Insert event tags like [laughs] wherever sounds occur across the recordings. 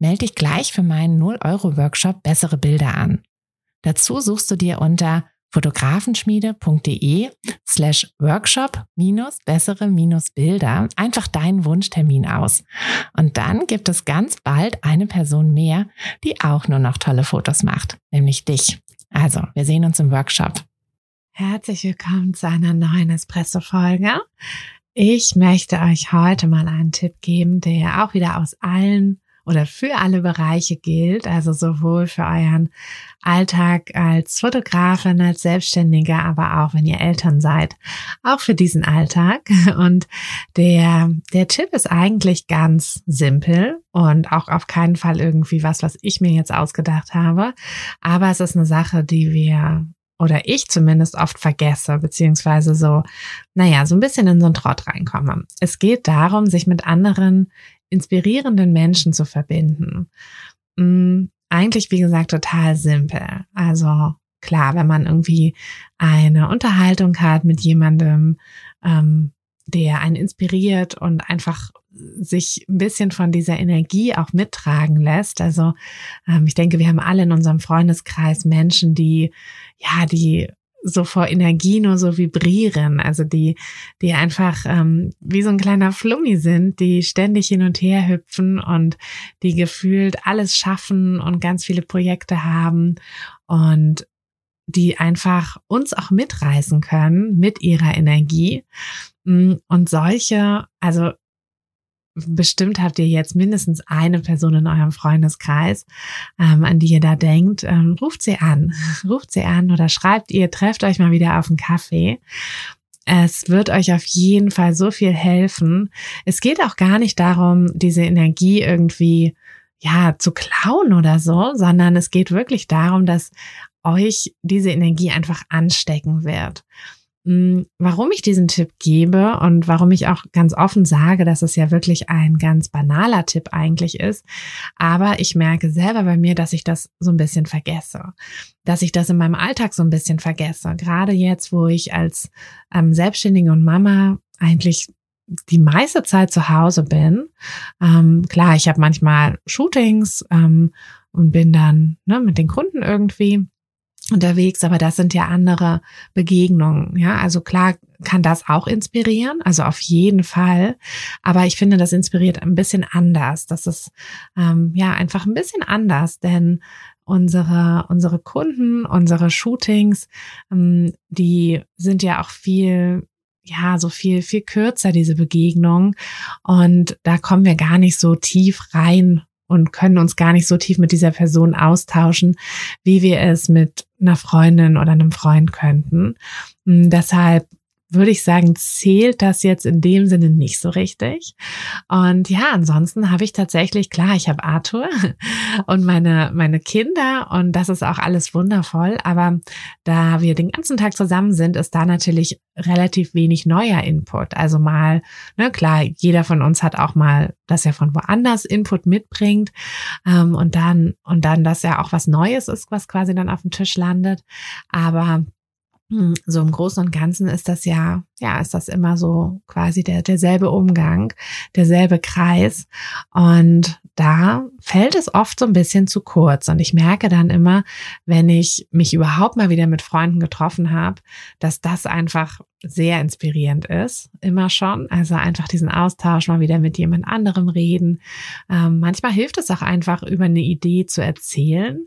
Melde dich gleich für meinen 0-Euro-Workshop Bessere Bilder an. Dazu suchst du dir unter fotografenschmiede.de slash workshop minus bessere minus Bilder einfach deinen Wunschtermin aus. Und dann gibt es ganz bald eine Person mehr, die auch nur noch tolle Fotos macht, nämlich dich. Also, wir sehen uns im Workshop. Herzlich willkommen zu einer neuen Espresso-Folge. Ich möchte euch heute mal einen Tipp geben, der auch wieder aus allen oder für alle Bereiche gilt, also sowohl für euren Alltag als Fotografin, als Selbstständiger, aber auch wenn ihr Eltern seid, auch für diesen Alltag. Und der, der Tipp ist eigentlich ganz simpel und auch auf keinen Fall irgendwie was, was ich mir jetzt ausgedacht habe. Aber es ist eine Sache, die wir oder ich zumindest oft vergesse, beziehungsweise so, naja, so ein bisschen in so einen Trott reinkomme. Es geht darum, sich mit anderen inspirierenden Menschen zu verbinden. Mm, eigentlich, wie gesagt, total simpel. Also klar, wenn man irgendwie eine Unterhaltung hat mit jemandem, ähm, der einen inspiriert und einfach sich ein bisschen von dieser Energie auch mittragen lässt. Also ähm, ich denke, wir haben alle in unserem Freundeskreis Menschen, die ja, die so vor Energie nur so vibrieren, also die, die einfach ähm, wie so ein kleiner Flummi sind, die ständig hin und her hüpfen und die gefühlt alles schaffen und ganz viele Projekte haben und die einfach uns auch mitreißen können mit ihrer Energie. Mm, und solche, also bestimmt habt ihr jetzt mindestens eine Person in eurem Freundeskreis, ähm, an die ihr da denkt. Ähm, ruft sie an, ruft sie an oder schreibt ihr, trefft euch mal wieder auf einen Kaffee. Es wird euch auf jeden Fall so viel helfen. Es geht auch gar nicht darum, diese Energie irgendwie ja zu klauen oder so, sondern es geht wirklich darum, dass euch diese Energie einfach anstecken wird. Mm, warum ich diesen Tipp gebe und warum ich auch ganz offen sage, dass es ja wirklich ein ganz banaler Tipp eigentlich ist. Aber ich merke selber bei mir, dass ich das so ein bisschen vergesse, dass ich das in meinem Alltag so ein bisschen vergesse. Gerade jetzt, wo ich als ähm, Selbstständige und Mama eigentlich die meiste Zeit zu Hause bin. Ähm, klar, ich habe manchmal Shootings ähm, und bin dann ne, mit den Kunden irgendwie unterwegs, aber das sind ja andere Begegnungen. Ja, also klar kann das auch inspirieren, also auf jeden Fall. Aber ich finde, das inspiriert ein bisschen anders. Das ist ähm, ja einfach ein bisschen anders, denn unsere unsere Kunden, unsere Shootings, ähm, die sind ja auch viel ja, so viel, viel kürzer, diese Begegnung. Und da kommen wir gar nicht so tief rein und können uns gar nicht so tief mit dieser Person austauschen, wie wir es mit einer Freundin oder einem Freund könnten. Hm, deshalb würde ich sagen, zählt das jetzt in dem Sinne nicht so richtig. Und ja, ansonsten habe ich tatsächlich, klar, ich habe Arthur [laughs] und meine, meine Kinder und das ist auch alles wundervoll. Aber da wir den ganzen Tag zusammen sind, ist da natürlich relativ wenig neuer Input. Also mal, ne, klar, jeder von uns hat auch mal, dass er von woanders Input mitbringt ähm, und dann, und dann, dass er auch was Neues ist, was quasi dann auf dem Tisch landet. Aber so im Großen und Ganzen ist das ja, ja, ist das immer so quasi der, derselbe Umgang, derselbe Kreis. Und da fällt es oft so ein bisschen zu kurz. Und ich merke dann immer, wenn ich mich überhaupt mal wieder mit Freunden getroffen habe, dass das einfach sehr inspirierend ist, immer schon. Also einfach diesen Austausch mal wieder mit jemand anderem reden. Ähm, manchmal hilft es auch einfach, über eine Idee zu erzählen.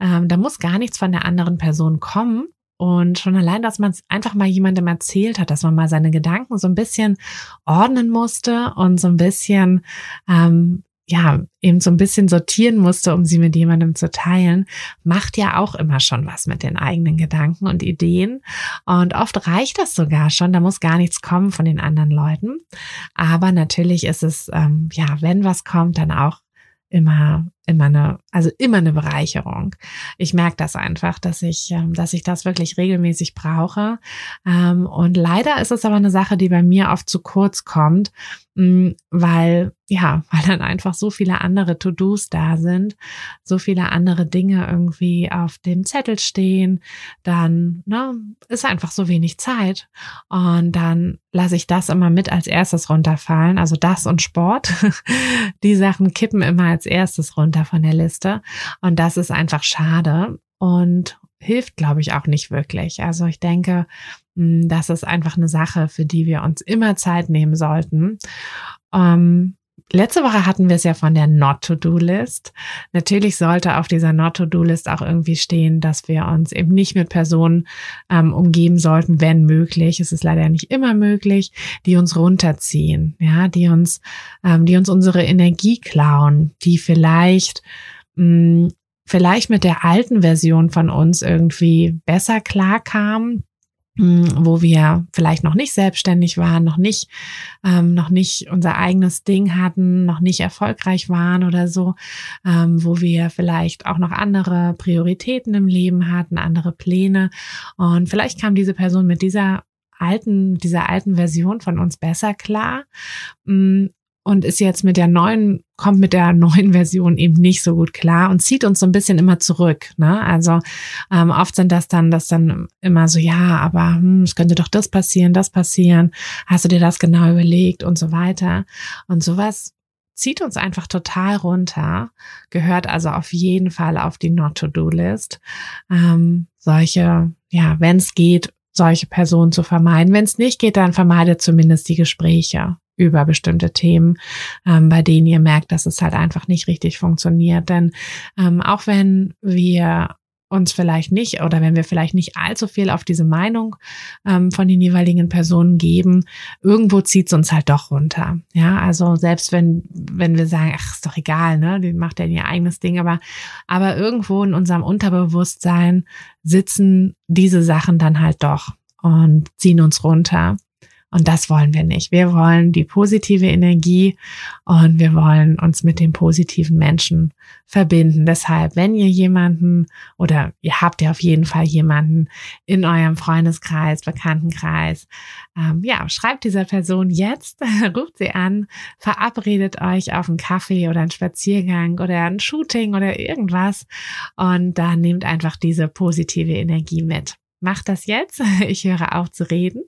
Ähm, da muss gar nichts von der anderen Person kommen, und schon allein, dass man es einfach mal jemandem erzählt hat, dass man mal seine Gedanken so ein bisschen ordnen musste und so ein bisschen, ähm, ja, eben so ein bisschen sortieren musste, um sie mit jemandem zu teilen, macht ja auch immer schon was mit den eigenen Gedanken und Ideen. Und oft reicht das sogar schon, da muss gar nichts kommen von den anderen Leuten. Aber natürlich ist es, ähm, ja, wenn was kommt, dann auch immer, immer eine also immer eine Bereicherung. Ich merke das einfach, dass ich, ähm, dass ich das wirklich regelmäßig brauche. Ähm, und leider ist es aber eine Sache, die bei mir oft zu kurz kommt, mm, weil, ja, [laughs] weil dann einfach so viele andere To-Dos da sind, so viele andere Dinge irgendwie auf dem Zettel stehen, dann ne, ist einfach so wenig Zeit. Und dann lasse ich das immer mit als erstes runterfallen. Also das und Sport. [laughs] Die Sachen kippen immer als erstes runter von der Liste. Liste. Und das ist einfach schade und hilft, glaube ich, auch nicht wirklich. Also ich denke, hm, das ist einfach eine Sache, für die wir uns immer Zeit nehmen sollten. Ähm, Letzte Woche hatten wir es ja von der Not-to-Do-List. Natürlich sollte auf dieser Not-to-Do-List auch irgendwie stehen, dass wir uns eben nicht mit Personen ähm, umgeben sollten, wenn möglich. Es ist leider nicht immer möglich, die uns runterziehen, ja, die uns, ähm, die uns unsere Energie klauen, die vielleicht mh, vielleicht mit der alten Version von uns irgendwie besser klarkam, wo wir vielleicht noch nicht selbstständig waren, noch nicht, ähm, noch nicht unser eigenes Ding hatten, noch nicht erfolgreich waren oder so, ähm, wo wir vielleicht auch noch andere Prioritäten im Leben hatten, andere Pläne. Und vielleicht kam diese Person mit dieser alten, dieser alten Version von uns besser klar und ist jetzt mit der neuen, kommt mit der neuen Version eben nicht so gut klar und zieht uns so ein bisschen immer zurück. Ne? Also ähm, oft sind das dann, das dann immer so, ja, aber hm, es könnte doch das passieren, das passieren, hast du dir das genau überlegt und so weiter. Und sowas zieht uns einfach total runter, gehört also auf jeden Fall auf die Not-to-Do-List. Ähm, solche, ja, wenn es geht, solche Personen zu vermeiden. Wenn es nicht geht, dann vermeidet zumindest die Gespräche über bestimmte Themen, ähm, bei denen ihr merkt, dass es halt einfach nicht richtig funktioniert. Denn ähm, auch wenn wir uns vielleicht nicht oder wenn wir vielleicht nicht allzu viel auf diese Meinung ähm, von den jeweiligen Personen geben, irgendwo zieht es uns halt doch runter. Ja, also selbst wenn, wenn wir sagen, ach, ist doch egal, ne, die macht ja ihr eigenes Ding, aber, aber irgendwo in unserem Unterbewusstsein sitzen diese Sachen dann halt doch und ziehen uns runter. Und das wollen wir nicht. Wir wollen die positive Energie und wir wollen uns mit dem positiven Menschen verbinden. Deshalb, wenn ihr jemanden oder ihr habt ja auf jeden Fall jemanden in eurem Freundeskreis, Bekanntenkreis, ähm, ja, schreibt dieser Person jetzt, [laughs] ruft sie an, verabredet euch auf einen Kaffee oder einen Spaziergang oder ein Shooting oder irgendwas und dann nehmt einfach diese positive Energie mit mach das jetzt. [laughs] Ich höre auf zu reden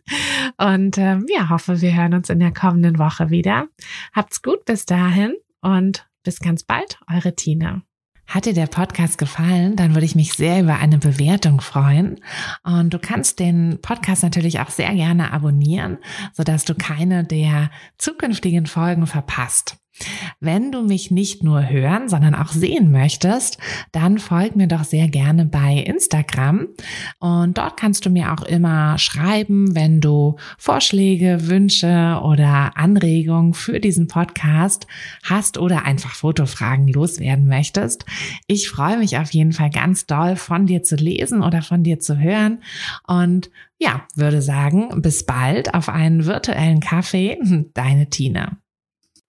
und ähm, ja, hoffe, wir hören uns in der kommenden Woche wieder. Habt's gut bis dahin und bis ganz bald, eure Tina. Hat dir der Podcast gefallen, dann würde ich mich sehr über eine Bewertung freuen. Und du kannst den Podcast natürlich auch sehr gerne abonnieren, sodass du keine der zukünftigen Folgen verpasst. Wenn du mich nicht nur hören, sondern auch sehen möchtest, dann folg mir doch sehr gerne bei Instagram. Und dort kannst du mir auch immer schreiben, wenn du Vorschläge, Wünsche oder Anregungen für diesen Podcast hast oder einfach Fotofragen loswerden möchtest. Ich freue mich auf jeden Fall ganz doll von dir zu lesen oder von dir zu hören. Und ja, würde sagen, bis bald auf einen virtuellen Kaffee. [laughs] Deine Tina.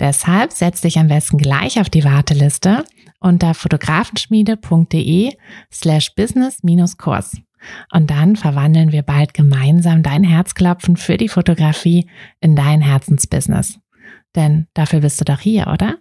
Deshalb setz dich am besten gleich auf die Warteliste unter fotografenschmiede.de slash business-kurs. Und dann verwandeln wir bald gemeinsam dein Herzklopfen für die Fotografie in dein Herzensbusiness. Denn dafür bist du doch hier, oder?